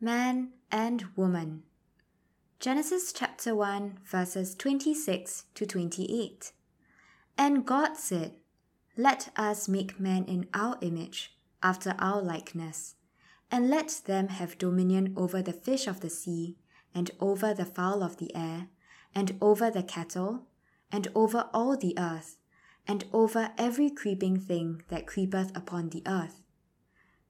Man and Woman. Genesis chapter 1, verses 26 to 28. And God said, Let us make man in our image, after our likeness, and let them have dominion over the fish of the sea, and over the fowl of the air, and over the cattle, and over all the earth, and over every creeping thing that creepeth upon the earth.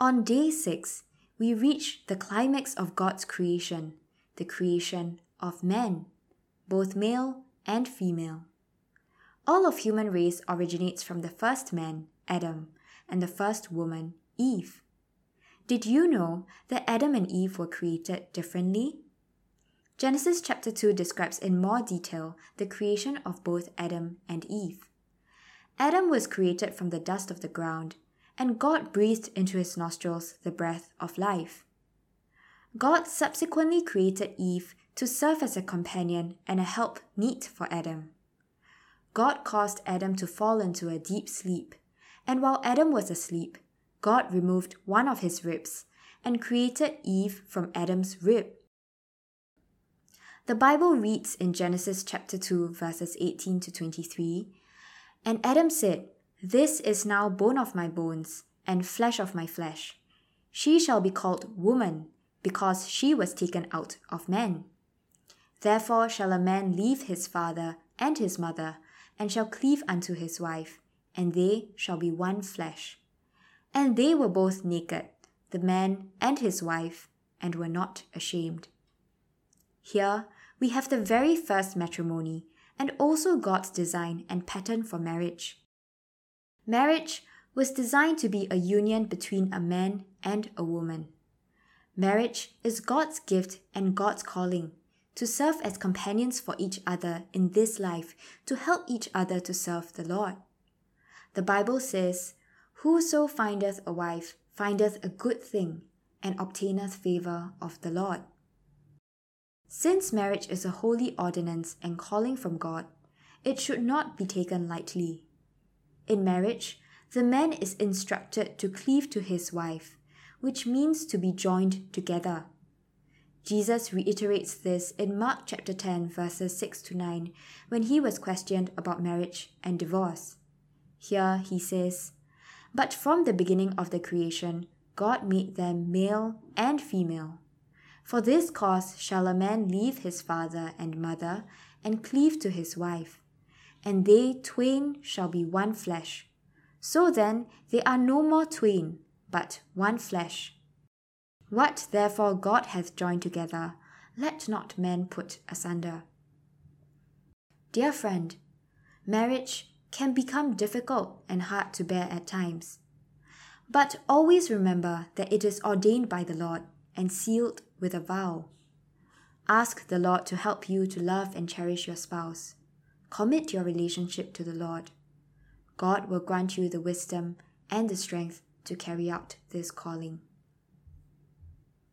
On day six, we reach the climax of God's creation, the creation of man, both male and female. All of human race originates from the first man, Adam, and the first woman, Eve. Did you know that Adam and Eve were created differently? Genesis chapter 2 describes in more detail the creation of both Adam and Eve. Adam was created from the dust of the ground, and God breathed into his nostrils the breath of life. God subsequently created Eve to serve as a companion and a help meet for Adam. God caused Adam to fall into a deep sleep, and while Adam was asleep, God removed one of his ribs and created Eve from Adam's rib. The Bible reads in Genesis chapter 2 verses 18 to 23, and Adam said, This is now bone of my bones and flesh of my flesh. She shall be called woman because she was taken out of man. Therefore shall a man leave his father and his mother and shall cleave unto his wife, and they shall be one flesh. And they were both naked, the man and his wife, and were not ashamed. Here we have the very first matrimony, and also God's design and pattern for marriage. Marriage was designed to be a union between a man and a woman. Marriage is God's gift and God's calling to serve as companions for each other in this life to help each other to serve the Lord. The Bible says, Whoso findeth a wife findeth a good thing and obtaineth favor of the Lord. Since marriage is a holy ordinance and calling from God, it should not be taken lightly. In marriage, the man is instructed to cleave to his wife, which means to be joined together. Jesus reiterates this in Mark chapter 10 verses 6 to 9 when he was questioned about marriage and divorce. Here he says, But from the beginning of the creation, God made them male and female. For this cause shall a man leave his father and mother and cleave to his wife, and they twain shall be one flesh. So then they are no more twain, but one flesh. What therefore God hath joined together, let not man put asunder. Dear friend, marriage can become difficult and hard to bear at times. But always remember that it is ordained by the Lord and sealed with a vow. Ask the Lord to help you to love and cherish your spouse. Commit your relationship to the Lord. God will grant you the wisdom and the strength to carry out this calling.